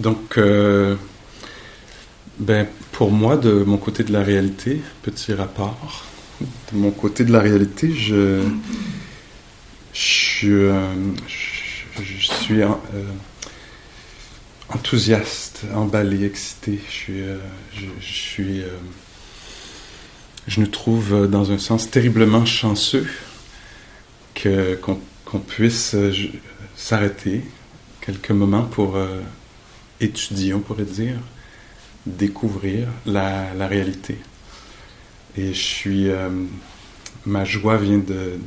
Donc, euh, ben, pour moi, de mon côté de la réalité, petit rapport, de mon côté de la réalité, je, euh, suis euh, enthousiaste, emballé, excité. Je suis, je, suis, je nous trouve dans un sens terriblement chanceux qu'on, puisse s'arrêter quelques moments pour étudier, on pourrait dire, découvrir la, réalité. Et je suis. Euh, ma joie vient de,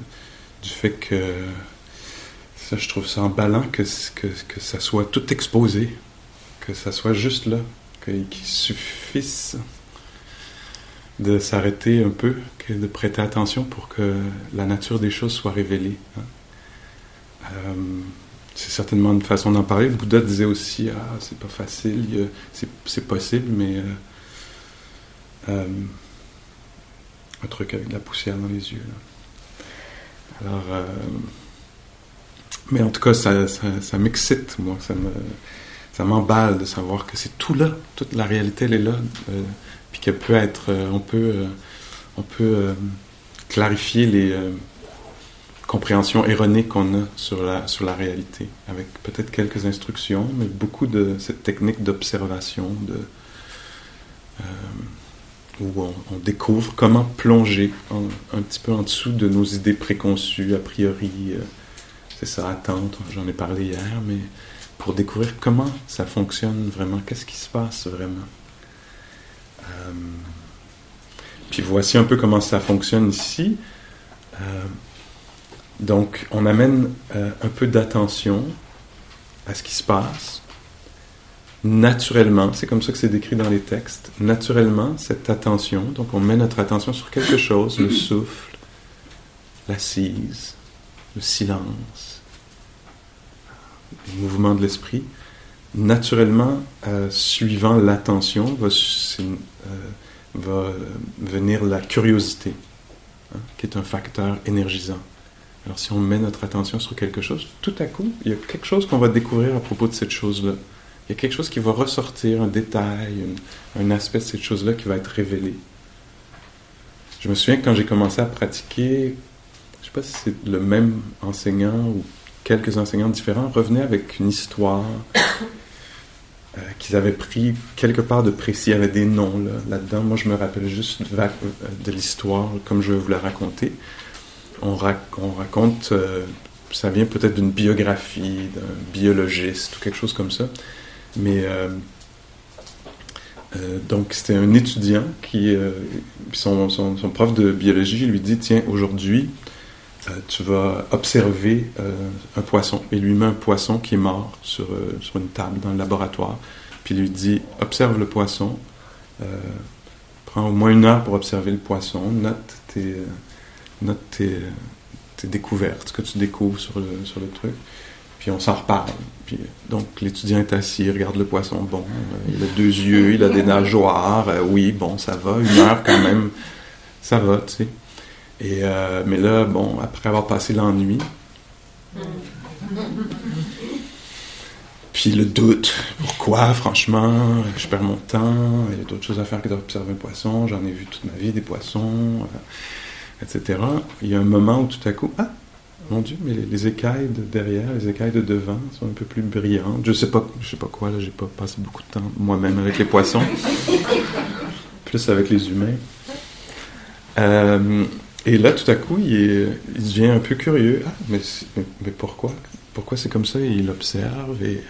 du fait que. Ça, je trouve ça emballant que, ça soit tout exposé, que ça soit juste là, qu'il suffise de s'arrêter un peu, de prêter attention pour que la nature des choses soit révélée. Hein. Euh, c'est certainement une façon d'en parler. Le Bouddha disait aussi Ah, c'est pas facile, c'est possible, mais. Euh, euh, un truc avec de la poussière dans les yeux. Alors. Euh, mais en tout cas, ça, m'excite, moi. Ça me. Ça m'emballe de savoir que c'est tout là, toute la réalité elle est là, puis qu'elle peut être, on peut clarifier les, compréhension erronée qu'on a sur la, sur la réalité, avec peut-être quelques instructions, mais beaucoup de cette technique d'observation, de, euh, où on, découvre comment plonger un petit peu en dessous de nos idées préconçues, a priori, euh, c'est ça, attente, j'en ai parlé hier, mais pour découvrir comment ça fonctionne vraiment, qu'est-ce qui se passe vraiment. Euh, puis voici un peu comment ça fonctionne ici. Donc, on amène euh, un peu d'attention à ce qui se passe. Naturellement, c'est comme ça que c'est décrit dans les textes. Naturellement, cette attention, donc on met notre attention sur quelque chose, le souffle, l'assise, le silence, le mouvement de l'esprit. Naturellement, euh, suivant l'attention, va, euh, va, venir la curiosité, hein, qui est un facteur énergisant. Alors si on met notre attention sur quelque chose, tout à coup, il y a quelque chose qu'on va découvrir à propos de cette chose-là. Il y a quelque chose qui va ressortir, un détail, un, aspect de cette chose-là qui va être révélé. Je me souviens que quand j'ai commencé à pratiquer, je ne sais pas si c'est le même enseignant ou quelques enseignants différents, revenaient avec une histoire euh, qu'ils avaient pris quelque part de précis. Il y avait des noms là-dedans. Moi, je me rappelle juste de l'histoire comme je vais vous la raconter on, raconte, euh, ça vient peut-être d'une biographie, d'un biologiste ou quelque chose comme ça. Mais euh, euh, donc c'était un étudiant qui, son, son, prof de biologie lui dit, tiens, aujourd'hui, tu vas observer un poisson. Et lui met un poisson qui est mort sur, sur une table dans le laboratoire. Puis il lui dit, observe le poisson, prends au moins une heure pour observer le poisson, note tes note tes, découvertes, ce que tu découvres sur le, truc. Puis on s'en reparle. Donc l'étudiant est assis, regarde le poisson. Bon, euh, il a deux yeux, il a des nageoires. Euh, oui, bon, ça va. Une heure quand même, ça va, tu sais. Et, euh, mais là, bon, après avoir passé l'ennui, puis le doute, pourquoi, franchement, je perds mon temps, il y a d'autres choses à faire que d'observer un poisson, j'en ai vu toute ma vie des poissons etc. Il y a un moment où tout à coup, ah, mon Dieu, mais les, écailles de derrière, les écailles de devant sont un peu plus brillantes. Je sais pas, je sais pas quoi là, j'ai pas passé beaucoup de temps moi-même avec les poissons, plus avec les humains. Euh, et là, tout à coup, il, devient un peu curieux. Ah, mais, mais, pourquoi Pourquoi c'est comme ça? Et il observe et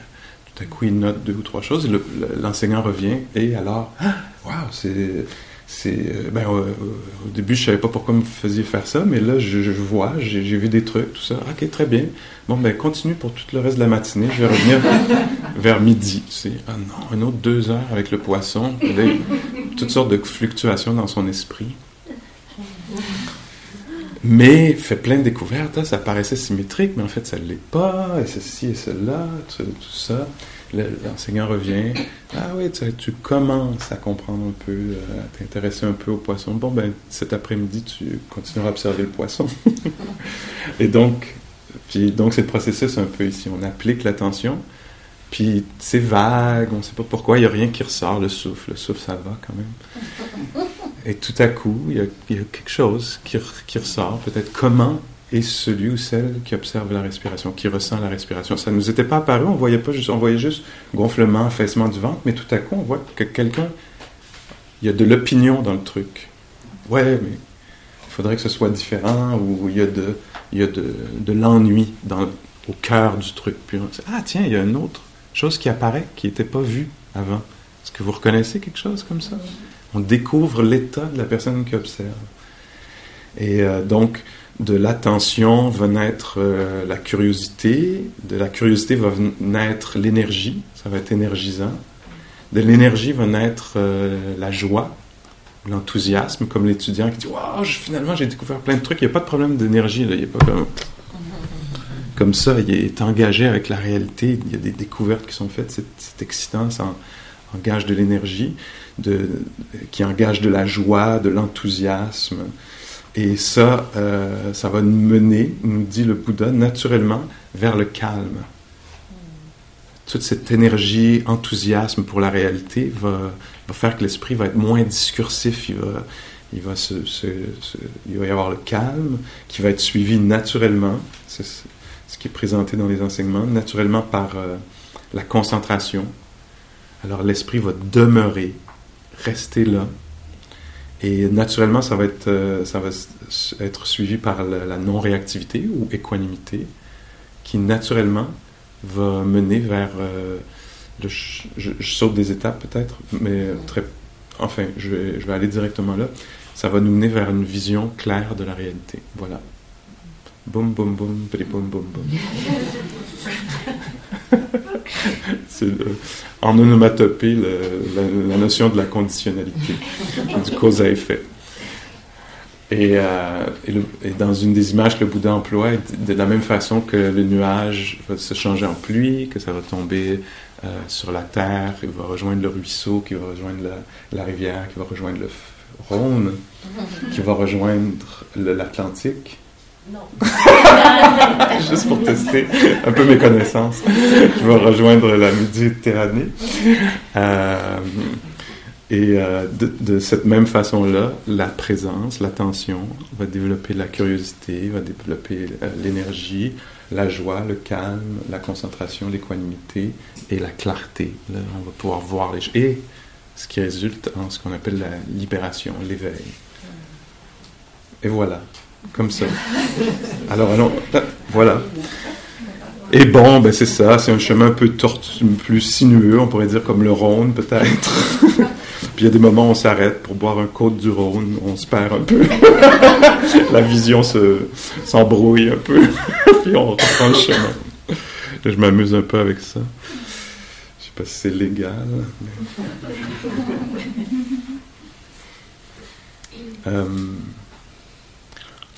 tout à coup, il note deux ou trois choses. L'enseignant revient et alors, ah, waouh, c'est c'est ben, au début je savais pas pourquoi vous faisiez faire ça mais là je, vois j'ai vu des trucs tout ça. Ok très bien. Bon ben continue pour tout le reste de la matinée. Je vais revenir vers midi tu sais. Ah non un autre deux heures avec le poisson toutes sortes de fluctuations dans son esprit. Mais fait plein de découvertes hein. ça paraissait symétrique mais en fait ça l'est pas et ceci et cela tout ça l'enseignant revient. Ah oui, tu, commences à comprendre un peu, euh, à t'intéresser un peu au poisson. Bon, ben, cet après-midi, tu continueras à observer le poisson. et donc, puis, c'est le processus un peu ici. On applique l'attention, puis c'est vague, on ne sait pas pourquoi, il n'y a rien qui ressort, le souffle. Le souffle, ça va quand même. Et tout à coup, il y a, quelque chose qui ressort, peut-être comment et celui ou celle qui observe la respiration, qui ressent la respiration. Ça ne nous était pas apparu, on voyait pas, on voyait juste gonflement, affaissement du ventre, mais tout à coup, on voit que quelqu'un, il y a de l'opinion dans le truc. Ouais, mais il faudrait que ce soit différent, ou il y a de, il y a de, de l'ennui au cœur du truc. Puis on dit, ah tiens, il y a une autre chose qui apparaît, qui n'était pas vue avant. Est-ce que vous reconnaissez quelque chose comme ça? On découvre l'état de la personne qui observe. Et euh, donc, de l'attention va naître euh, la curiosité, de la curiosité va naître l'énergie, ça va être énergisant. De l'énergie va naître euh, la joie, l'enthousiasme, comme l'étudiant qui dit Waouh, finalement j'ai découvert plein de trucs, il n'y a pas de problème d'énergie, il n'y a pas comme. Comme ça, il est engagé avec la réalité, il y a des découvertes qui sont faites, c'est excitant, ça engage de l'énergie, qui engage de la joie, de l'enthousiasme. Et ça, euh, ça va nous mener, nous dit le Bouddha, naturellement vers le calme. Toute cette énergie, enthousiasme pour la réalité va, faire que l'esprit va être moins discursif. Il va, il va, se, il va y avoir le calme qui va être suivi naturellement. C'est ce qui est présenté dans les enseignements, naturellement par euh, la concentration. Alors l'esprit va demeurer, rester là, et naturellement, ça va être, euh, ça va être suivi par la, non-réactivité ou équanimité, qui naturellement va mener vers... Euh, je, saute des étapes peut-être, mais très... Enfin, je vais, je vais aller directement là. Ça va nous mener vers une vision claire de la réalité. Voilà. Boum, boum, boum, boum, boum, boum. C'est en onomatopée la, notion de la conditionnalité, du cause à effet. Euh, et, dans une des images que le Bouddha emploie, de la même façon que le nuage va se changer en pluie, que ça va tomber euh, sur la terre, il va rejoindre le ruisseau, qui va rejoindre la, rivière, qui va rejoindre le Rhône, qui va rejoindre l'Atlantique, non. Juste pour tester un peu mes connaissances. Je vais rejoindre la Méditerranée. Euh, et euh, de, cette même façon-là, la présence, l'attention va développer la curiosité, va développer euh, l'énergie, la joie, le calme, la concentration, l'équanimité et la clarté. On va pouvoir voir les choses. Et ce qui résulte en ce qu'on appelle la libération, l'éveil. Et voilà comme ça. Alors, allons, voilà. Et bon, ben c'est ça, c'est un chemin un peu tortu, plus sinueux, on pourrait dire comme le Rhône peut-être. Puis il y a des moments où on s'arrête pour boire un côte du Rhône, on se perd un peu. La vision se, s'embrouille un peu, puis on reprend le chemin. je m'amuse un peu avec ça. Je sais pas si c'est légal. Euh,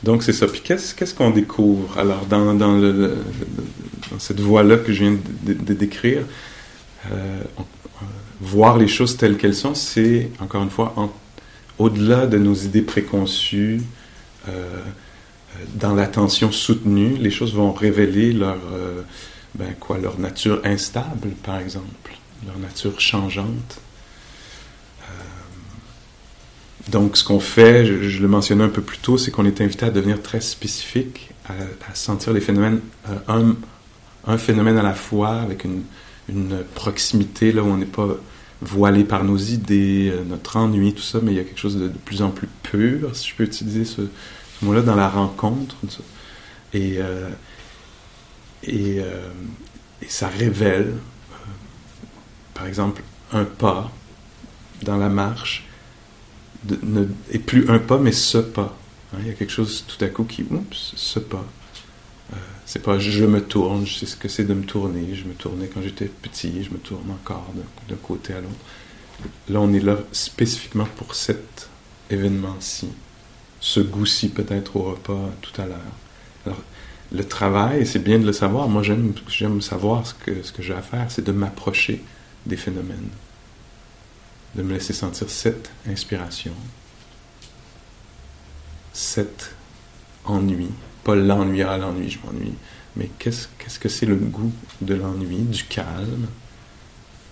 donc c'est ça. Puis qu'est-ce qu'on découvre? Alors dans, cette voie-là que je viens de, décrire, euh, voir les choses telles qu'elles sont, c'est encore une fois au-delà de nos idées préconçues, euh, dans l'attention soutenue, les choses vont révéler leur, euh, ben quoi, leur nature instable, par exemple, leur nature changeante. Donc, ce qu'on fait, je, le mentionnais un peu plus tôt, c'est qu'on est invité à devenir très spécifique, à, sentir les phénomènes, euh, un, phénomène à la fois, avec une, proximité là où on n'est pas voilé par nos idées, euh, notre ennui, tout ça, mais il y a quelque chose de, plus en plus pur, si je peux utiliser ce, mot-là, dans la rencontre. Et, euh, et, et, ça révèle, par exemple, un pas dans la marche et plus un pas, mais ce pas. Hein, il y a quelque chose tout à coup qui, oups, ce pas. Euh, c'est pas je me tourne, je sais ce que c'est de me tourner. Je me tournais quand j'étais petit, je me tourne encore d'un côté à l'autre. Là, on est là spécifiquement pour cet événement-ci, ce goût-ci peut-être au repas tout à l'heure. Alors, le travail, c'est bien de le savoir. Moi, j'aime, savoir ce que j'ai à faire, c'est de m'approcher des phénomènes, de me laisser sentir cette inspiration, cet ennui, pas l'ennui à l'ennui, je m'ennuie, mais qu'est-ce, qu'est-ce que c'est le goût de l'ennui, du calme?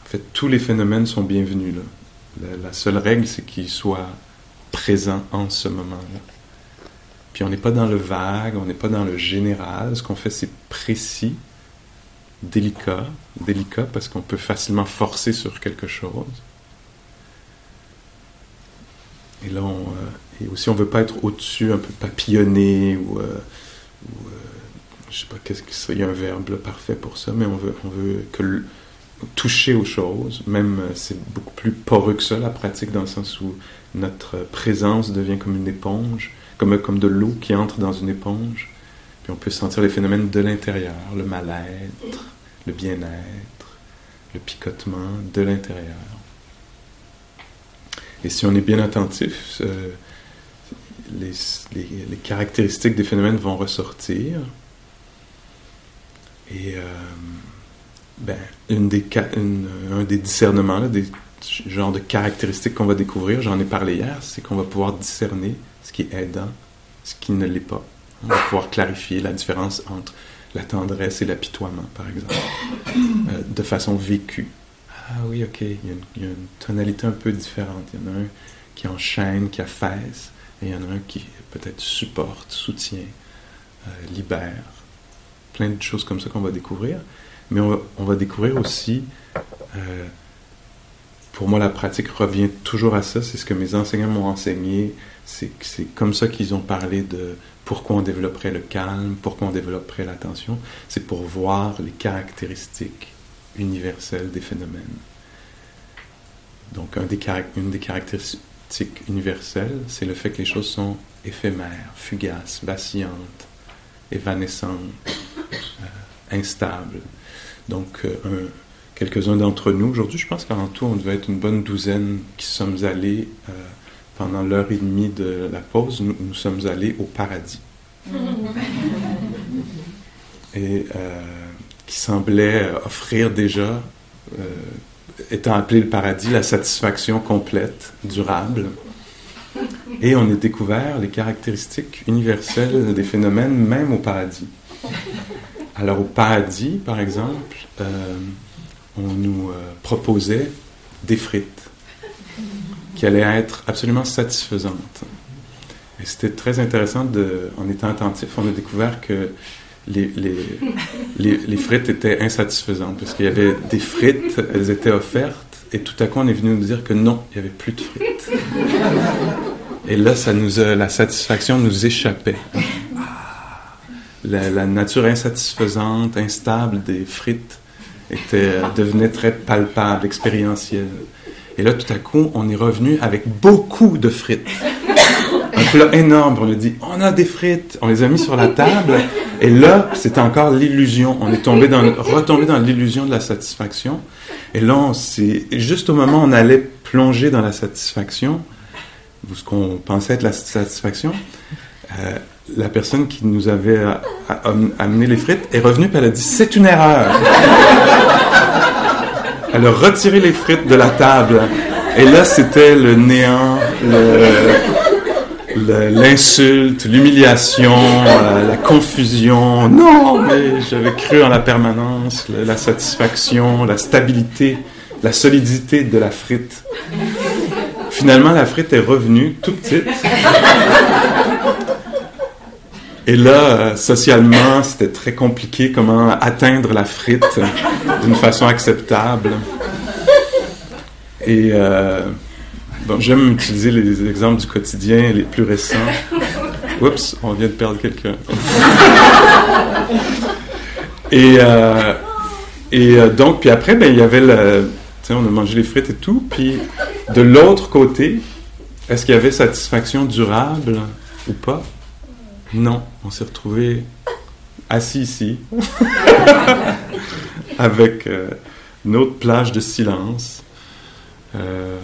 En fait, tous les phénomènes sont bienvenus là. La, seule règle, c'est qu'ils soient présents en ce moment-là. Puis on n'est pas dans le vague, on n'est pas dans le général. Ce qu'on fait, c'est précis, délicat, délicat parce qu'on peut facilement forcer sur quelque chose. Et là, on, euh, et aussi, on veut pas être au-dessus, un peu papillonné ou, euh, ou euh, je sais pas qu'est-ce que serait un verbe parfait pour ça, mais on veut, on veut que toucher aux choses. Même c'est beaucoup plus poreux que ça la pratique dans le sens où notre présence devient comme une éponge, comme comme de l'eau qui entre dans une éponge. Puis on peut sentir les phénomènes de l'intérieur, le mal-être, le bien-être, le picotement de l'intérieur. Et si on est bien attentif, euh, les, caractéristiques des phénomènes vont ressortir. Et euh, ben, un des discernements, des genres de caractéristiques qu'on va découvrir, j'en ai parlé hier, c'est qu'on va pouvoir discerner ce qui est aidant, ce qui ne l'est pas. On va pouvoir clarifier la différence entre la tendresse et l'apitoiement, par exemple, euh, de façon vécue. Ah oui, ok, il y, a une, tonalité un peu différente. Il y en a un qui enchaîne, qui affaisse, et il y en a un qui peut-être supporte, soutient, euh, libère. Plein de choses comme ça qu'on va découvrir. Mais on va, découvrir aussi, euh, pour moi la pratique revient toujours à ça, c'est ce que mes enseignants m'ont enseigné, c'est comme ça qu'ils ont parlé de pourquoi on développerait le calme, pourquoi on développerait l'attention, c'est pour voir les caractéristiques universelle des phénomènes. Donc, un des une des caractéristiques universelles, c'est le fait que les choses sont éphémères, fugaces, vacillantes, évanescentes, euh, instables. Donc, euh, quelques-uns d'entre nous, aujourd'hui, je pense qu'en tout, on devait être une bonne douzaine qui sommes allés, euh, pendant l'heure et demie de la pause, nous, nous sommes allés au paradis. et qui semblait offrir déjà, euh, étant appelé le paradis, la satisfaction complète, durable. Et on a découvert les caractéristiques universelles des phénomènes même au paradis. Alors au paradis, par exemple, euh, on nous euh, proposait des frites qui allaient être absolument satisfaisantes. Et c'était très intéressant, en étant attentif, on a découvert que les, les, les, frites étaient insatisfaisantes parce qu'il y avait des frites, elles étaient offertes, et tout à coup on est venu nous dire que non, il n'y avait plus de frites. Et là, ça nous la satisfaction nous échappait. La, nature insatisfaisante, instable des frites était, devenait très palpable, expérientielle. Et là, tout à coup, on est revenu avec beaucoup de frites un plat énorme. On a dit, on a des frites. On les a mis sur la table. Et là, c'était encore l'illusion. On est retombé dans l'illusion de la satisfaction. Et là, c'est juste au moment où on allait plonger dans la satisfaction, ce qu'on pensait être la satisfaction, euh, la personne qui nous avait amené les frites est revenue et elle a dit c'est une erreur. elle a retiré les frites de la table. Et là, c'était le néant, le, l'insulte, l'humiliation, euh, la, confusion. Non, mais j'avais cru en la permanence, la, satisfaction, la stabilité, la solidité de la frite. Finalement, la frite est revenue tout petite. Et là, euh, socialement, c'était très compliqué comment atteindre la frite d'une façon acceptable. Et euh, Bon, j'aime utiliser les exemples du quotidien les plus récents. Oups, on vient de perdre quelqu'un. et euh, et euh, donc, puis après, ben, il y avait le. Tu sais, on a mangé les frites et tout. Puis de l'autre côté, Est-ce qu'il y avait satisfaction durable ou pas? Non, on s'est retrouvé assis ici avec euh, une autre plage de silence. Euh,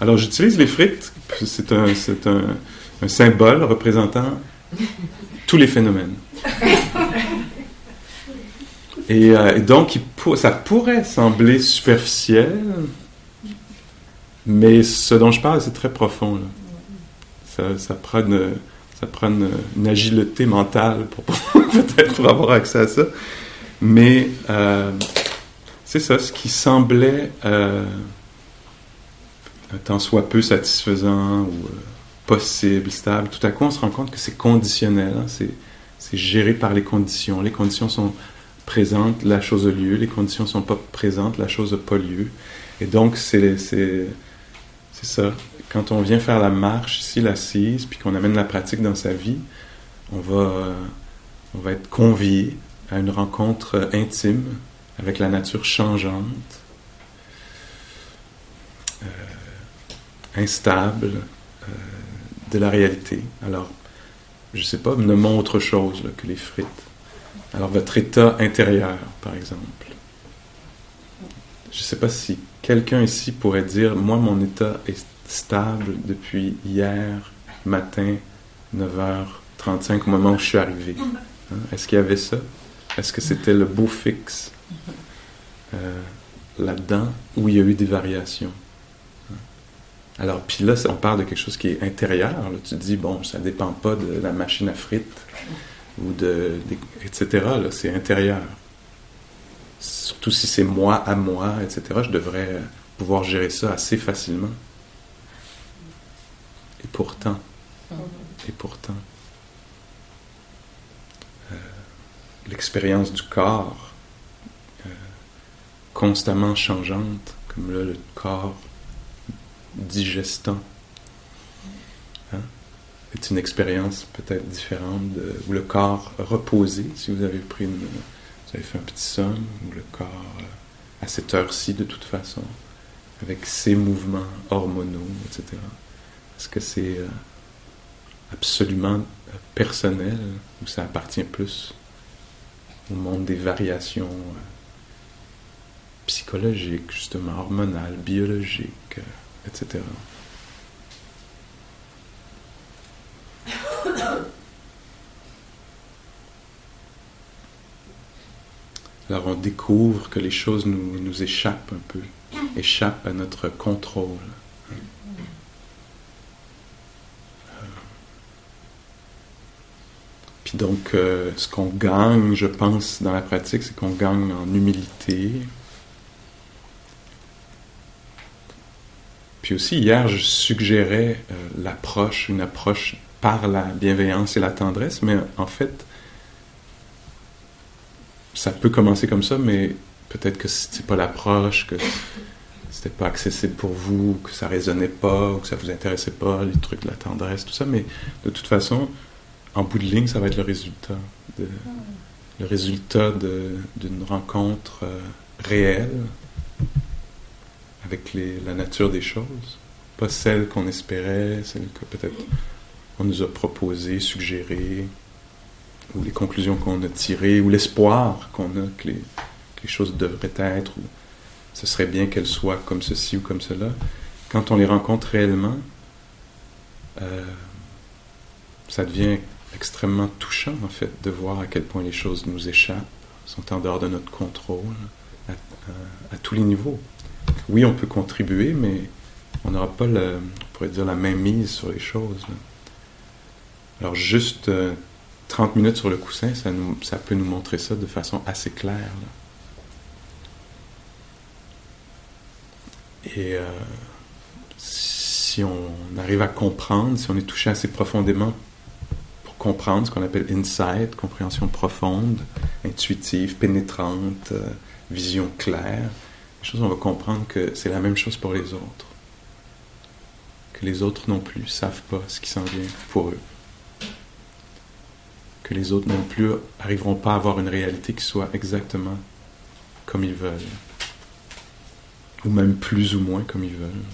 Alors j'utilise les frites, c'est un, symbole représentant tous les phénomènes. Euh, et, donc, ça pourrait sembler superficiel, mais ce dont je parle, c'est très profond. Ça, ça, prend, une, agilité mentale pour avoir accès à ça. Mais euh, c'est ça, ce qui semblait euh, tant soit peu satisfaisant ou possible, stable, tout à coup on se rend compte que c'est conditionnel, hein. c'est géré par les conditions. Les conditions sont présente, la chose a lieu, les conditions sont pas présentes, la chose n'a pas lieu. Et donc, c'est ça. Quand on vient faire la marche ici, l'assise, puis qu'on amène la pratique dans sa vie, on va, on va être convié à une rencontre intime avec la nature changeante, euh, instable euh, de la réalité. Alors, je ne sais pas, nommons autre chose que les frites. Alors votre état intérieur, par exemple. Je ne sais pas si quelqu'un ici pourrait dire, moi mon état est stable depuis hier matin, 9h35, au moment où je suis arrivé. Hein? Est-ce qu'il y avait ça? Est-ce que c'était le beau fixe euh, là-dedans où il y a eu des variations? Alors, puis là, on parle de quelque chose qui est intérieur. tu te dis, bon, ça ne dépend pas de la machine à frites ou de, etc. c'est intérieur. Surtout si c'est moi à moi, etc. Je devrais pouvoir gérer ça assez facilement. Et pourtant, et pourtant, euh, l'expérience du corps, euh, constamment changeante, comme là le corps digestant, c'est une expérience peut-être différente de, où le corps reposé, si vous avez pris une, vous avez fait un petit somme, ou le corps euh, à cette heure-ci de toute façon, avec ses mouvements hormonaux, etc. Est-ce que c'est euh, absolument euh, personnel ou ça appartient plus au monde des variations psychologiques, justement, hormonales, biologiques, etc. Alors on découvre que les choses nous, nous échappent un peu, échappent à notre contrôle. Euh, puis donc, euh, ce qu'on gagne, je pense, dans la pratique, c'est qu'on gagne en humilité. Puis aussi, hier, je suggérais euh, l'approche, une approche par la bienveillance et la tendresse, mais en fait, ça peut commencer comme ça, mais peut-être que c'est pas l'approche, que c'était pas accessible pour vous, que ça résonnait pas, que ça vous intéressait pas, les trucs de la tendresse, tout ça. Mais de toute façon, en bout de ligne, ça va être le résultat. Le résultat d'une rencontre euh, réelle avec la nature des choses. Pas celle qu'on espérait, celle que peut-être on nous a proposé, suggéré, ou les conclusions qu'on a tirées, ou l'espoir qu'on a que les, choses devraient être, ou ce serait bien qu'elles soient comme ceci ou comme cela, quand on les rencontre réellement, euh, ça devient extrêmement touchant, en fait, de voir à quel point les choses nous échappent, sont en dehors de notre contrôle, à, tous les niveaux. Oui, on peut contribuer, mais on n'aura pas, pourrait dire, la même mise sur les choses. Alors, juste euh, 30 minutes sur le coussin, ça, peut nous montrer ça de façon assez claire. Et euh, si on arrive à comprendre, si on est touché assez profondément pour comprendre ce qu'on appelle insight, compréhension profonde, intuitive, pénétrante, euh, vision claire, choses, on va comprendre que c'est la même chose pour les autres. Que les autres non plus savent pas ce qui s'en vient pour eux que les autres non plus arriveront pas à avoir une réalité qui soit exactement comme ils veulent, ou même plus ou moins comme ils veulent.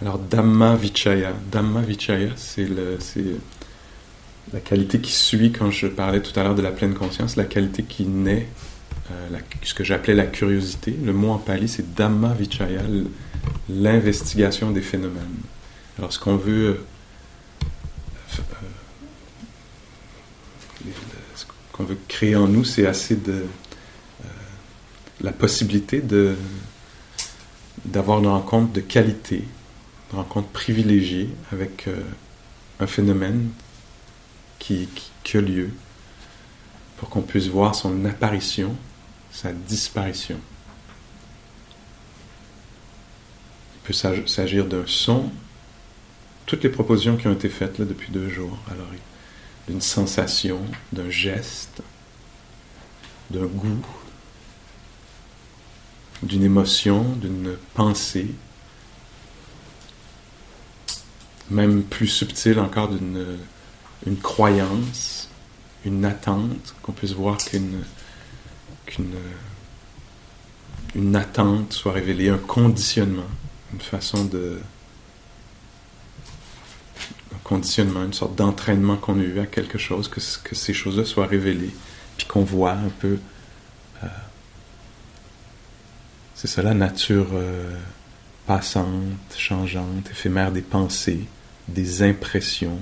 Alors, Dhamma Vichaya. Dhamma Vichaya, c'est la qualité qui suit quand je parlais tout à l'heure de la pleine conscience, la qualité qui naît, euh, ce que j'appelais la curiosité. Le mot en pali, c'est Dhamma Vichaya, l'investigation des phénomènes. Alors, ce qu'on veut. Euh, euh, ce qu'on veut créer en nous, c'est assez de. la possibilité d'avoir une rencontre de qualité, une rencontre privilégiée avec euh, un phénomène qui, qui, a lieu pour qu'on puisse voir son apparition, sa disparition. Il peut s'agir d'un son, toutes les propositions qui ont été faites depuis deux jours, alors d'une sensation, d'un geste, d'un goût, d'une émotion, d'une pensée, même plus subtile encore d'une une croyance, une attente, qu'on puisse voir qu'une qu'une une attente soit révélée, un conditionnement, une façon de un conditionnement, une sorte d'entraînement qu'on a eu à quelque chose, que, que ces choses-là soient révélées, puis qu'on voit un peu euh, c'est ça la nature euh, passante, changeante, éphémère des pensées, des impressions,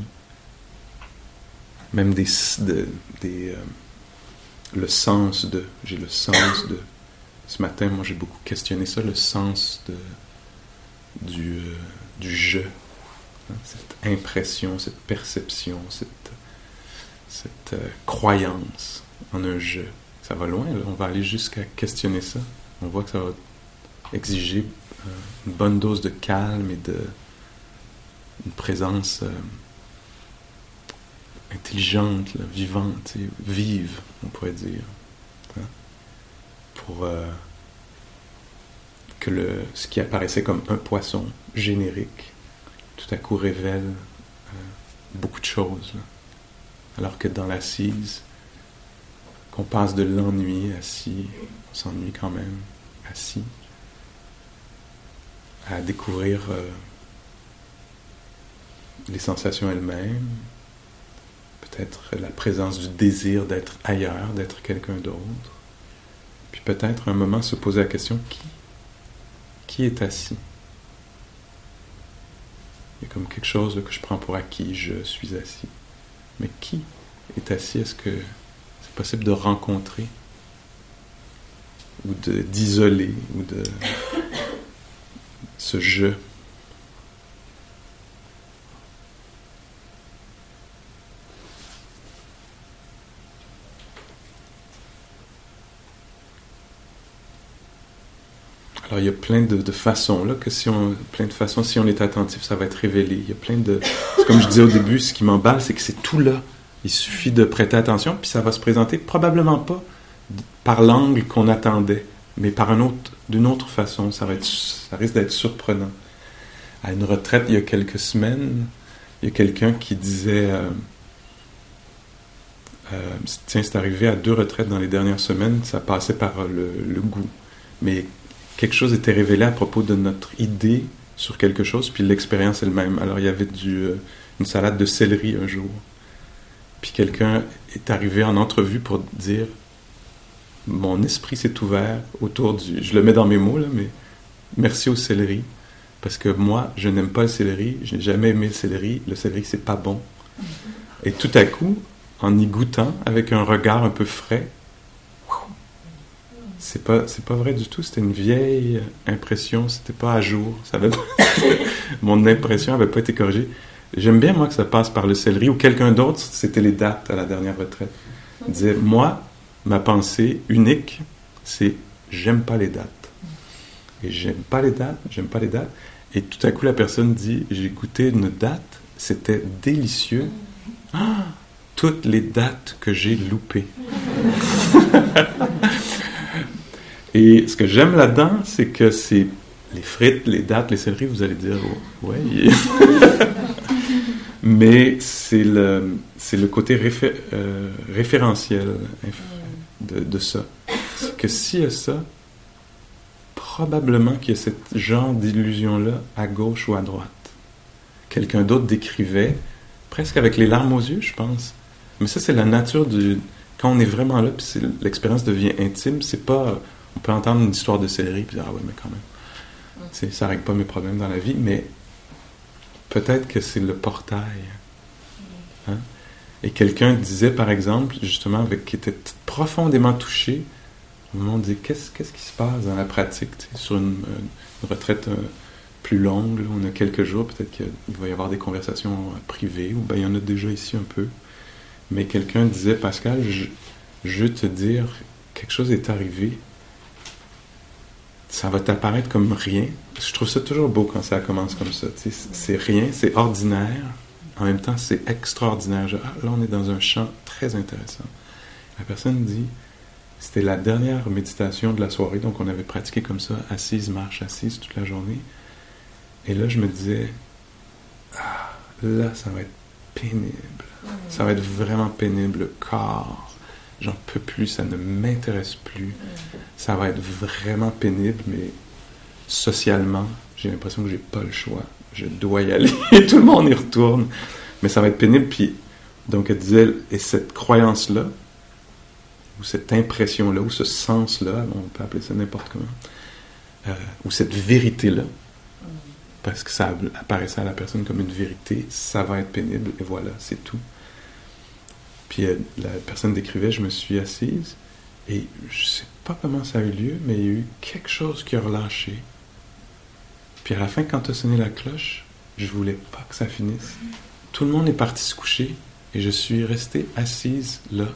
même des, euh, le sens de. J'ai le sens de. Ce matin, moi, j'ai beaucoup questionné ça, le sens de du, euh, je, hein, cette impression, cette perception, cette, cette croyance en un je. Ça va loin, on va aller jusqu'à questionner ça. On voit que ça va exiger euh, une bonne dose de calme et de une présence euh, intelligente, vivante, vive, on pourrait dire, hein, pour euh, que le, ce qui apparaissait comme un poisson générique, tout à coup révèle beaucoup de choses. Alors que dans l'assise, qu'on passe de l'ennui assis, on s'ennuie quand même assis, à découvrir euh, les sensations elles-mêmes, peut-être la présence du désir d'être ailleurs, d'être quelqu'un d'autre, puis peut-être un moment se poser la question qui qui est assis? Il y a comme quelque chose que je prends pour acquis, je suis assis. Mais qui est assis? Est-ce que c'est possible de rencontrer? Ou d'isoler? Ou de ce jeu. Il y a plein de, façons là que si on plein de façons si on est attentif ça va être révélé. Il y a plein de comme je disais au début ce qui m'emballe c'est que c'est tout là. Il suffit de prêter attention puis ça va se présenter probablement pas par l'angle qu'on attendait mais par un autre d'une autre façon. Ça, va être, ça risque d'être surprenant. À une retraite, il y a quelques semaines, il y a quelqu'un qui disait euh, euh, Tiens, c'est arrivé à deux retraites dans les dernières semaines, ça passait par le, goût. Mais quelque chose était révélé à propos de notre idée sur quelque chose, puis l'expérience elle-même. Alors, il y avait du, euh, une salade de céleri un jour. Puis quelqu'un est arrivé en entrevue pour dire mon esprit s'est ouvert autour du. Je le mets dans mes mots, là, mais merci au céleri. Parce que moi, je n'aime pas le céleri, je n'ai jamais aimé le céleri. Le céleri, c'est pas bon. Et tout à coup, en y goûtant, avec un regard un peu frais, c'est pas, c'est pas vrai du tout. C'était une vieille impression, c'était pas à jour. Ça avait Mon impression n'avait pas été corrigée. J'aime bien, moi, que ça passe par le céleri ou quelqu'un d'autre, c'était les dates à la dernière retraite. Disait, moi, ma pensée unique, c'est j'aime pas les dates. Et j'aime pas les dates, j'aime pas les dates. Et tout à coup, la personne dit j'ai goûté une date, c'était délicieux. Ah, toutes les dates que j'ai loupées. Et ce que j'aime là-dedans, c'est que c'est les frites, les dates, les céleris, vous allez dire, oh, ouais. Mais c'est le, c'est le côté euh, référentiel de, ça. C'est que s'il y a ça, probablement qu'il y a ce genre d'illusion-là à gauche ou à droite. Quelqu'un d'autre décrivait, presque avec les larmes aux yeux, je pense. Mais ça, c'est la nature du. Quand on est vraiment là, puis l'expérience devient intime, c'est pas. On peut entendre une histoire de série, puis dire, ah ouais, mais quand même. Mm. Ça règle pas mes problèmes dans la vie, mais peut-être que c'est le portail. Hein? Et quelqu'un disait, par exemple, justement, avec, qui était profondément touché, on dit qu'est-ce, qu'est-ce qui se passe dans la pratique sur une, retraite euh, plus longue, on a quelques jours, peut-être qu'il va y avoir des conversations euh, privées, ou bien il y en a déjà ici un peu. Mais quelqu'un disait, Pascal, je, je veux te dire, quelque chose est arrivé, ça va t'apparaître comme rien. Je trouve ça toujours beau quand ça commence comme ça. C'est rien, c'est ordinaire. En même temps, c'est extraordinaire. ah, là, on est dans un champ très intéressant. La personne dit, c'était la dernière méditation de la soirée, donc on avait pratiqué comme ça, assise, marche, assise toute la journée. Et là, je me disais, ah, là, ça va être pénible. Ça va être vraiment pénible. Le corps, j'en peux plus, ça ne m'intéresse plus. Ça va être vraiment pénible, mais socialement, j'ai l'impression que j'ai pas le choix. Je dois y aller. Tout le monde y retourne. Mais ça va être pénible. Puis, donc, elle disait, et cette croyance-là, ou cette impression-là, ou ce sens-là, on peut appeler ça n'importe comment, euh, ou cette vérité-là, parce que ça apparaissait à la personne comme une vérité, ça va être pénible, et voilà, c'est tout. Puis euh, la personne décrivait, je me suis assise, et je sais pas comment ça a eu lieu, mais il y a eu quelque chose qui a relâché. Puis à la fin, quand a sonné la cloche, je voulais pas que ça finisse. Tout le monde est parti se coucher, et je suis restée assise là,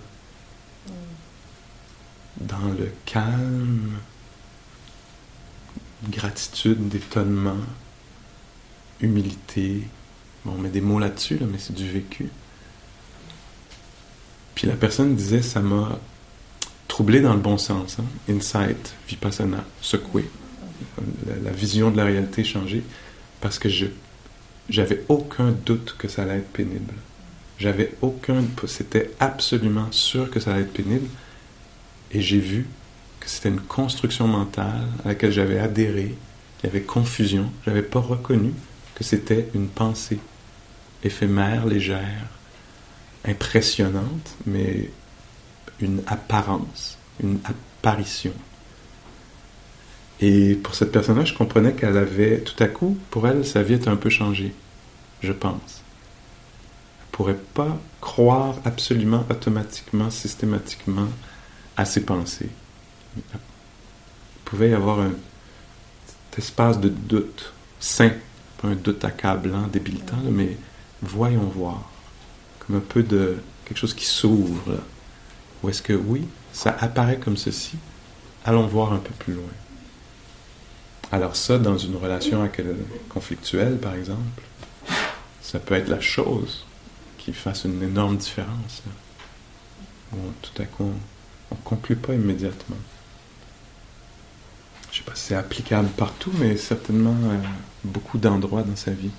dans le calme, gratitude, d'étonnement, humilité. Bon, on met des mots là-dessus, mais c'est du vécu. Puis la personne disait, ça m'a troublé dans le bon sens. Hein? Insight, vipassana, secoué. La, vision de la réalité changée. Parce que j'avais aucun doute que ça allait être pénible. J'avais aucun... C'était absolument sûr que ça allait être pénible. Et j'ai vu que c'était une construction mentale à laquelle j'avais adhéré. Il y avait confusion. Je n'avais pas reconnu que c'était une pensée éphémère, légère, impressionnante, mais une apparence, une apparition. Et pour cette personne-là, je comprenais qu'elle avait, tout à coup, pour elle, sa vie était un peu changée, je pense. Elle ne pourrait pas croire absolument, automatiquement, systématiquement à ses pensées. Il pouvait y avoir un espace de doute sain, pas un doute accablant, débilitant, mais voyons voir, comme un peu de quelque chose qui s'ouvre. Ou est-ce que oui, ça apparaît comme ceci, allons voir un peu plus loin. Alors ça, dans une relation conflictuelle, par exemple, ça peut être la chose qui fasse une énorme différence. tout à coup, on ne conclut pas immédiatement. Je ne sais pas si c'est applicable partout, mais certainement à euh, beaucoup d'endroits dans sa vie.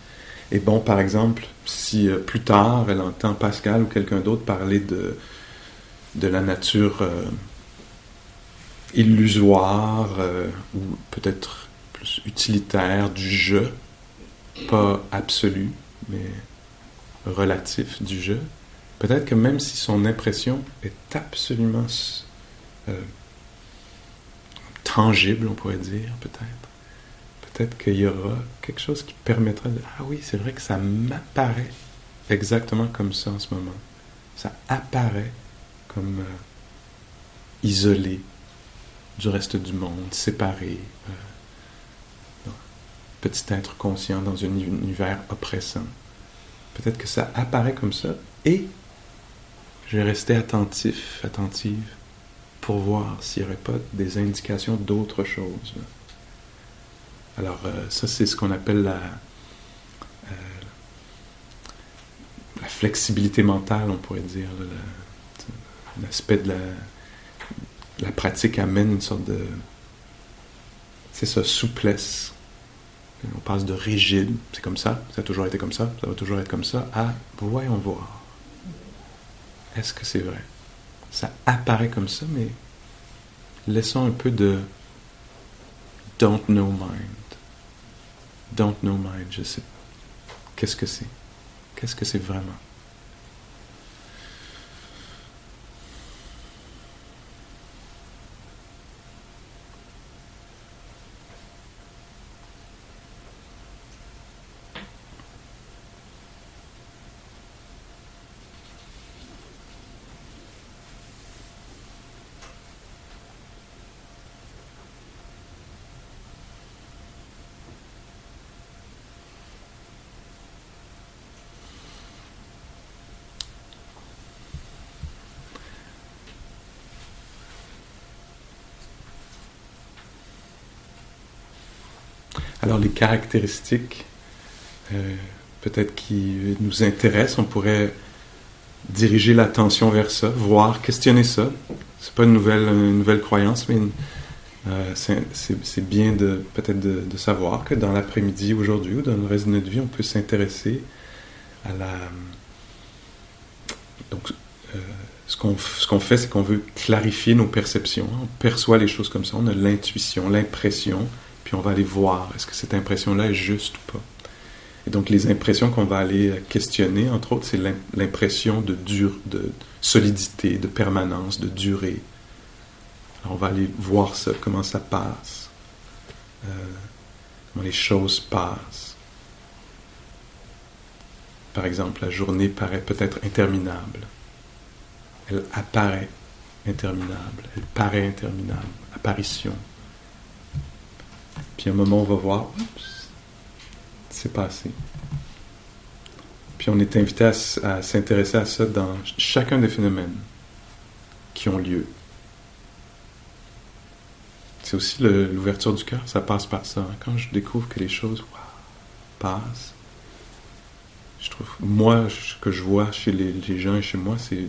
Et bon, par exemple, si euh, plus tard elle entend Pascal ou quelqu'un d'autre parler de, de la nature euh, illusoire ou peut-être plus utilitaire du jeu, pas absolu, mais relatif du jeu, Peut-être que même si son impression est absolument euh, tangible, on pourrait dire, peut-être, peut-être qu'il y aura quelque chose qui permettra de... Ah oui, c'est vrai que ça m'apparaît exactement comme ça en ce moment. Ça apparaît comme euh, isolé du reste du monde, séparé, euh, petit être conscient dans un univers oppressant. Peut-être que ça apparaît comme ça et je vais rester attentif, attentive, pour voir s'il n'y aurait pas des indications d'autres choses. Alors, euh, ça, c'est ce qu'on appelle la, euh, flexibilité mentale, on pourrait dire. L'aspect de la, la pratique amène une sorte de. C'est ça, souplesse. On passe de rigide, c'est comme ça, ça a toujours été comme ça, ça va toujours être comme ça, à voyons voir est-ce que c'est vrai? Ça apparaît comme ça, mais laissons un peu de don't know mind. Don't know mind, je sais pas. Qu'est-ce que c'est? Qu'est-ce que c'est vraiment? Alors les caractéristiques, euh, peut-être qui nous intéressent, on pourrait diriger l'attention vers ça, voir, questionner ça. C'est pas une nouvelle, une nouvelle croyance, mais euh, c'est bien de peut-être de, de, savoir que dans l'après-midi aujourd'hui ou dans le reste de notre vie, on peut s'intéresser à la. Donc, euh, ce qu'on ce qu'on fait, c'est qu'on veut clarifier nos perceptions. On perçoit les choses comme ça. On a l'intuition, l'impression on va aller voir est-ce que cette impression-là est juste ou pas? Et donc les impressions qu'on va aller questionner, entre autres, c'est l'impression de, dur, de solidité, de permanence, de durée. Alors on va aller voir ça, comment ça passe, euh, comment les choses passent. Par exemple, la journée paraît peut-être interminable. Elle apparaît interminable. Elle paraît interminable. Apparition. Puis à un moment, on va voir, c'est passé. Puis on est invité à, s'intéresser à ça dans chacun des phénomènes qui ont lieu. C'est aussi l'ouverture du cœur, ça passe par ça. Quand je découvre que les choses passent, je trouve, moi, ce que je vois chez les, gens et chez moi, c'est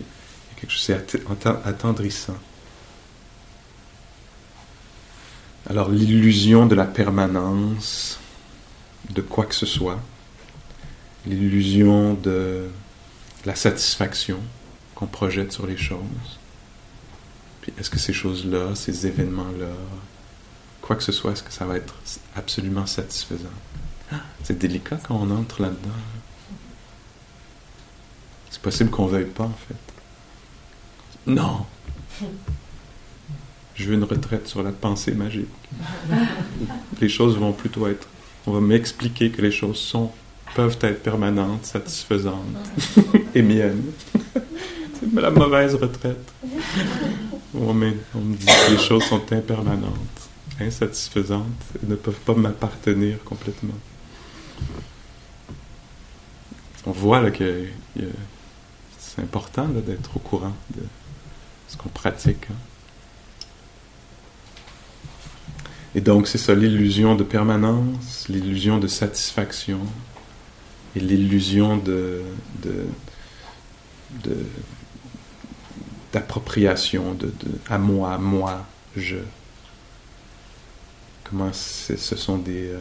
quelque chose, c'est attendrissant. Alors l'illusion de la permanence de quoi que ce soit, l'illusion de la satisfaction qu'on projette sur les choses. Puis est-ce que ces choses-là, ces événements-là, quoi que ce soit, est-ce que ça va être absolument satisfaisant? Ah, c'est délicat quand on entre là-dedans. C'est possible qu'on veuille pas, en fait. Non! Je veux une retraite sur la pensée magique. les choses vont plutôt être. On va m'expliquer que les choses sont, peuvent être permanentes, satisfaisantes et miennes. C'est la mauvaise retraite. On me, on me dit que les choses sont impermanentes, insatisfaisantes et ne peuvent pas m'appartenir complètement. On voit là, que c'est important d'être au courant de ce qu'on pratique. Hein. Et donc, c'est ça, l'illusion de permanence, l'illusion de satisfaction et l'illusion de, d'appropriation, de, à moi, moi, je. Comment ce sont des euh,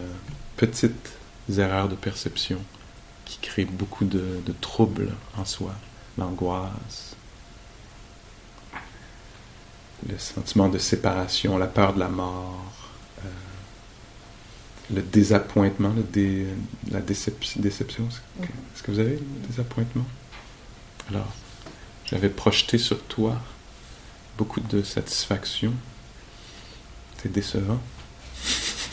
petites erreurs de perception qui créent beaucoup de, de troubles en soi, l'angoisse, le sentiment de séparation, la peur de la mort, le désappointement, la déception. Est-ce que vous avez le désappointement? Alors, j'avais projeté sur toi beaucoup de satisfaction. C'est décevant.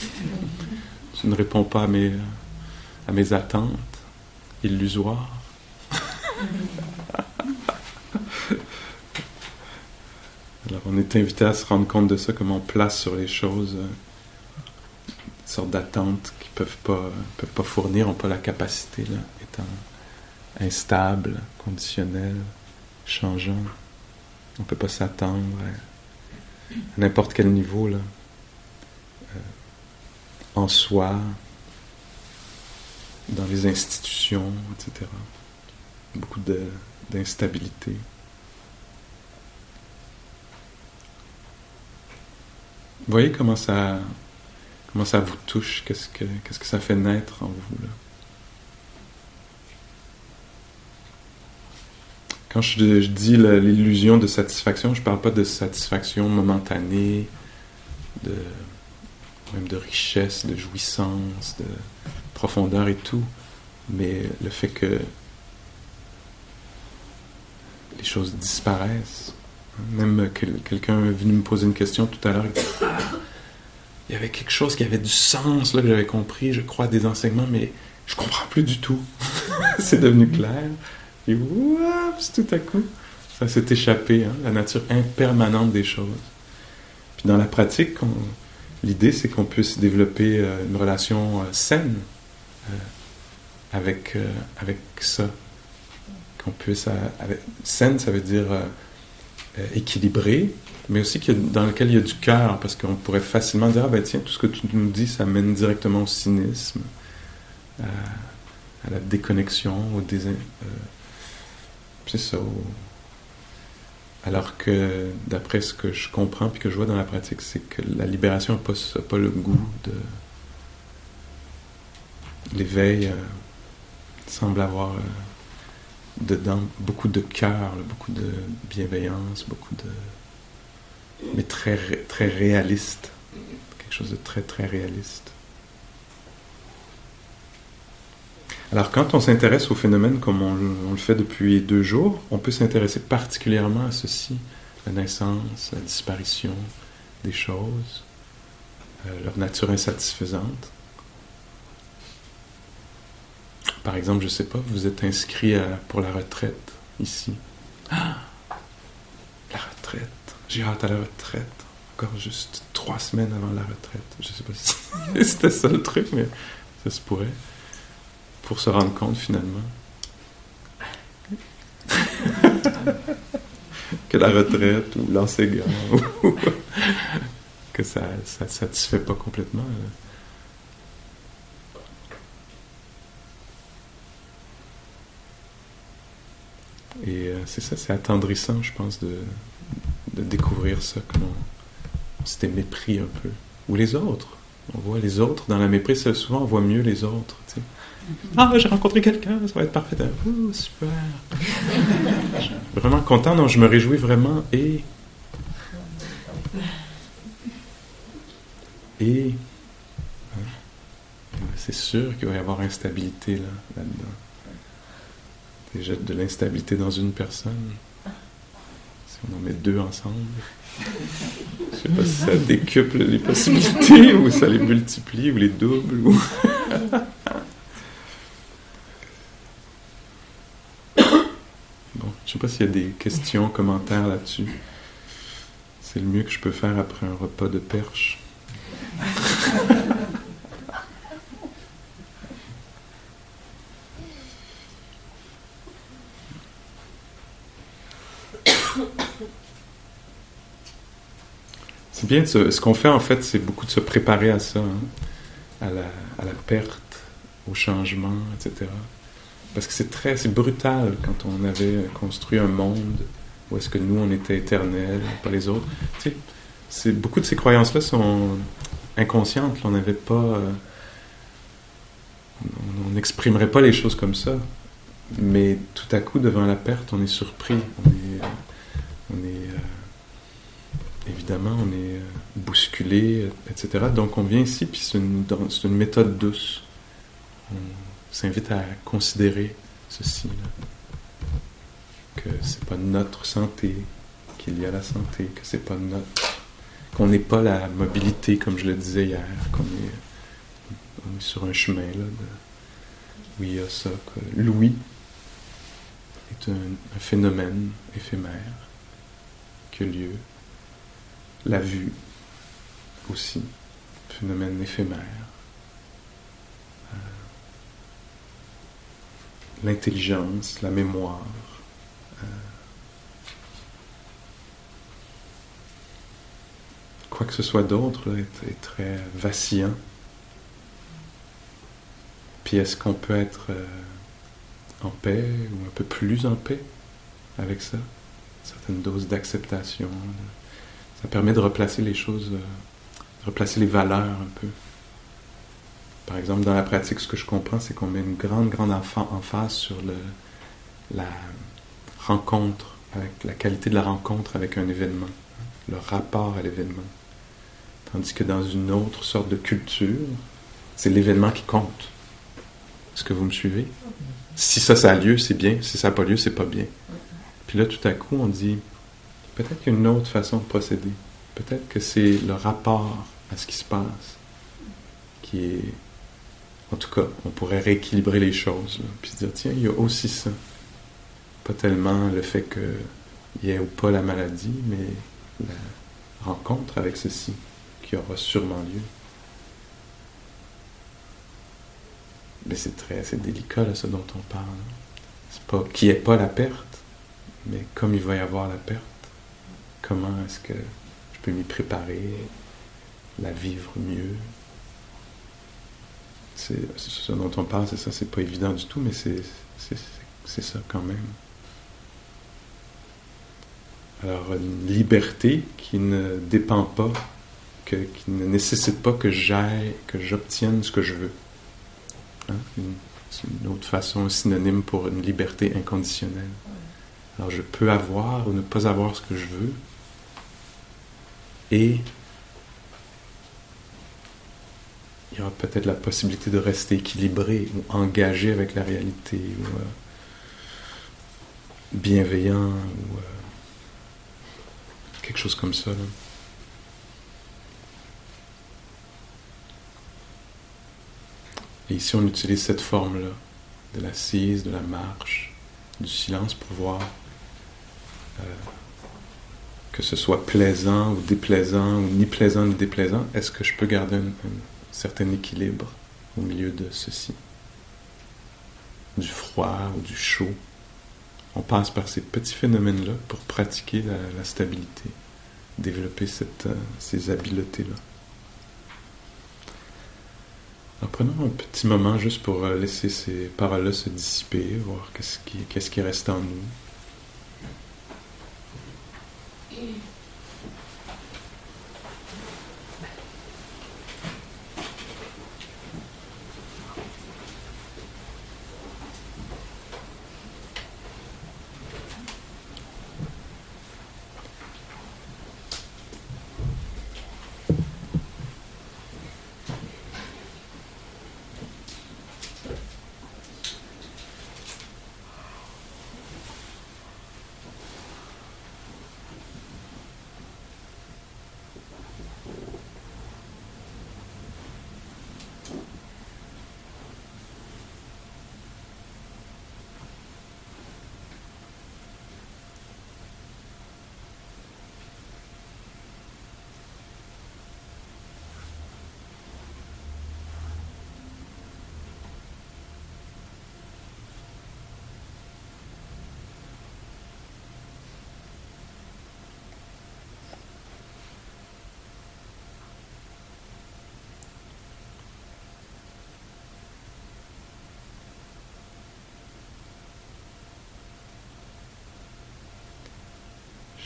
tu ne réponds pas à mes, à mes attentes illusoires. Alors, on est invité à se rendre compte de ça, comment on place sur les choses euh, sortes d'attentes qui peuvent pas peuvent pas fournir, n'ont pas la capacité, là, étant instable, conditionnel, changeant. On peut pas s'attendre à, n'importe quel niveau là, euh, en soi, dans les institutions, etc. Beaucoup d'instabilité. Vous voyez comment ça, Comment ça vous touche? Qu'est-ce que, ça fait naître en vous là? Quand je, dis l'illusion de satisfaction, je ne parle pas de satisfaction momentanée, de même de richesse, de jouissance, de profondeur et tout. Mais le fait que les choses disparaissent. Même quelqu'un est venu me poser une question tout à l'heure. Il y avait quelque chose qui avait du sens, là, que j'avais compris, je crois, des enseignements, mais je comprends plus du tout. c'est devenu clair. Et tout à coup, ça s'est échappé, hein, la nature impermanente des choses. Puis dans la pratique, l'idée, c'est qu'on puisse développer euh, une relation euh, saine euh, avec, avec ça. Qu'on puisse. Avec, saine, ça veut dire équilibré, mais aussi dans lequel il y a du cœur, parce qu'on pourrait facilement dire Ah ben tiens, tout ce que tu nous dis, ça mène directement au cynisme, à, la déconnexion, au désir. c'est ça, alors que, d'après ce que je comprends puis que je vois dans la pratique, c'est que la libération n'a pas, pas, le goût de. L'éveil euh, semble avoir euh, dedans beaucoup de cœur, beaucoup de bienveillance, beaucoup de. Mais très, très réaliste. Quelque chose de très, très réaliste. Alors, quand on s'intéresse au phénomène comme on, le fait depuis deux jours, on peut s'intéresser particulièrement à ceci la naissance, la disparition des choses, euh, leur nature insatisfaisante. Par exemple, je ne sais pas, vous êtes inscrit pour la retraite ici. Ah! La retraite. J'ai hâte à la retraite. Encore juste trois semaines avant la retraite. Je sais pas si c'était ça le truc, mais ça se pourrait pour se rendre compte finalement que la retraite ou l'enseignement que ça ne satisfait pas complètement. Et euh, c'est ça, c'est attendrissant, je pense, de, de découvrir ça, comment c'était mépris un peu. Ou les autres. On voit les autres dans la méprise, souvent on voit mieux les autres. Tu sais. Ah, j'ai rencontré quelqu'un, ça va être parfait. Oh, super. vraiment content, non, je me réjouis vraiment et. Et. C'est sûr qu'il va y avoir instabilité là, là-dedans. Déjà de l'instabilité dans une personne. On en met deux ensemble. Je sais pas si ça décuple les possibilités ou ça les multiplie ou les double. Ou... Je sais pas s'il y a des questions, commentaires là-dessus. C'est le mieux que je peux faire après un repas de perche. Bien, ce, qu'on fait en fait, c'est beaucoup de se préparer à ça, hein. à, la, perte, au changement, etc. Parce que c'est très, c'est brutal quand on avait construit un monde où est-ce que nous on était éternels, pas les autres. Tu sais, c'est, beaucoup de ces croyances-là sont inconscientes. on n'avait pas, euh, on n'exprimerait pas les choses comme ça. Mais tout à coup, devant la perte, on est surpris. On est euh, évidemment, on est euh, bousculé, etc. Donc on vient ici, puis c'est une, méthode douce s'invite à considérer ceci, là. que c'est pas notre santé qu'il y a la santé, que c'est pas notre, qu'on n'est pas la mobilité comme je le disais hier, qu'on est, on sur un chemin là, où il y a ça, l'ouïe est un, un phénomène éphémère qui a lieu, la vue aussi, phénomène éphémère l'intelligence, la mémoire. Euh, quoi que ce soit d'autre est, très vacillant. Puis est-ce qu'on peut être euh, en paix ou un peu plus en paix avec ça? Une certaine dose d'acceptation. Ça permet de replacer les choses, euh, de replacer les valeurs un peu. Par exemple, dans la pratique, ce que je comprends, c'est qu'on met une grande, grande emphase sur le, la rencontre, avec la qualité de la rencontre avec un événement, le rapport à l'événement. Tandis que dans une autre sorte de culture, c'est l'événement qui compte. Est-ce que vous me suivez? Si ça, ça a lieu, c'est bien. Si ça n'a pas lieu, c'est pas bien. Puis là, tout à coup, on dit, peut-être qu'il y a une autre façon de procéder. Peut-être que c'est le rapport à ce qui se passe qui est... En tout cas, on pourrait rééquilibrer les choses, puis dire, tiens, il y a aussi ça. Pas tellement le fait qu'il y ait ou pas la maladie, mais la rencontre avec ceci qui aura sûrement lieu. Mais c'est très c'est délicat ce dont on parle. C'est pas qu'il n'y ait pas la perte, mais comme il va y avoir la perte, comment est-ce que je peux m'y préparer, la vivre mieux? C'est ce dont on parle, c'est ça, c'est pas évident du tout, mais c'est ça quand même. Alors, une liberté qui ne dépend pas, qui ne nécessite pas que j'aille, que j'obtienne ce que je veux. Hein? C'est une autre façon, un synonyme pour une liberté inconditionnelle. Alors, je peux avoir ou ne pas avoir ce que je veux, et il y aura peut-être la possibilité de rester équilibré ou engagé avec la réalité, ou euh, bienveillant, ou euh, quelque chose comme ça. Et ici, on utilise cette forme-là, de l'assise, de la marche, du silence pour voir euh, que ce soit plaisant ou déplaisant, ou ni plaisant ni déplaisant, est-ce que je peux garder un, certain équilibre au milieu de ceci? Du froid ou du chaud? On passe par ces petits phénomènes-là pour pratiquer la, stabilité, développer euh, ces habiletés-là. Alors prenons un petit moment juste pour euh, laisser ces paroles-là se dissiper, voir qu'est-ce qui reste en nous. Mm.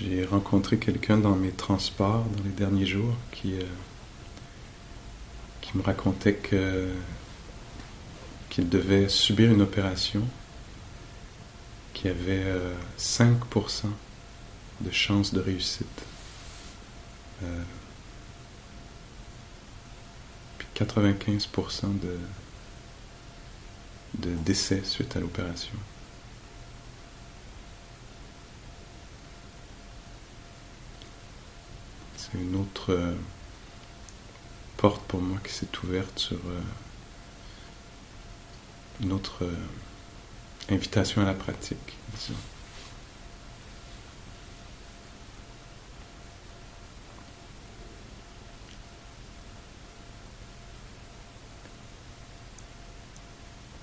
J'ai rencontré quelqu'un dans mes transports dans les derniers jours qui, euh, qui me racontait que, qu'il devait subir une opération qui avait 5% euh, de chance de réussite. Euh, puis 95% de, de décès suite à l'opération. Une autre euh, porte pour moi qui s'est ouverte sur euh, une autre euh, invitation à la pratique, disons.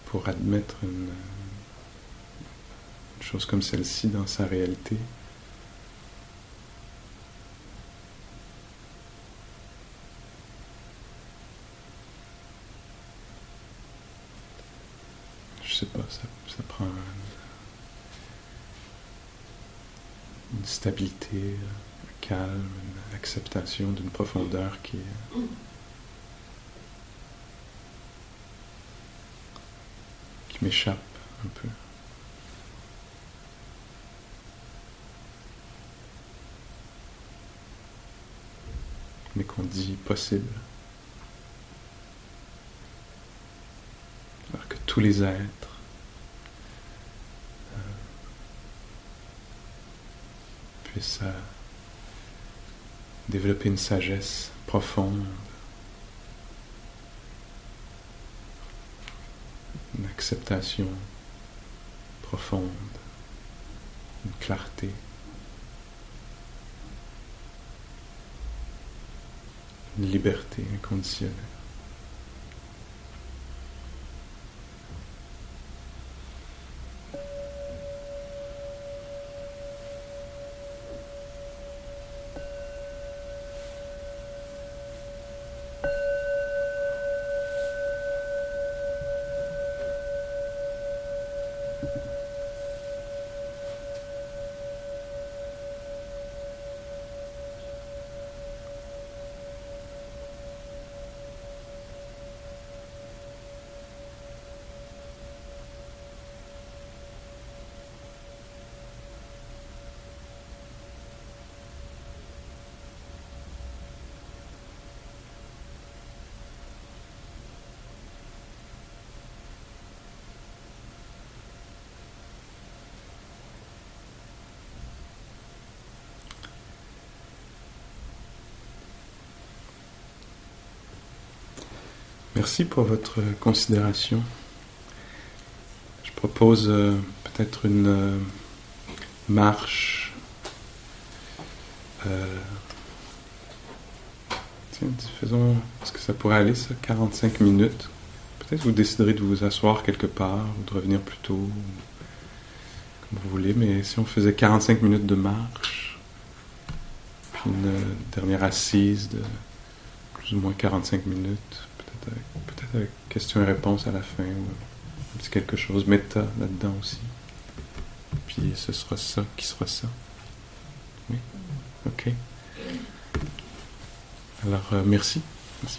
Pour admettre une chose comme celle-ci dans sa réalité. sais pas, ça, prend une, stabilité, un calme, une acceptation d'une profondeur qui qui m'échappe un peu. mais qu'on dit possible. Alors que tous les êtres puissent euh, développer une sagesse profonde, une acceptation profonde, une clarté. une liberté inconditionnelle. Merci pour votre considération. Je propose euh, peut-être une euh, marche. Euh, tiens, faisons. Est-ce que ça pourrait aller, ça 45 minutes? Peut-être vous déciderez de vous asseoir quelque part ou de revenir plus tôt, comme vous voulez, mais si on faisait 45 minutes de marche, puis une dernière assise de plus ou moins 45 minutes, peut-être avec questions et réponses à la fin, ou un petit quelque chose méta là-dedans aussi. Puis ce sera ça qui sera ça. Oui? Ok. Alors, euh, merci. merci.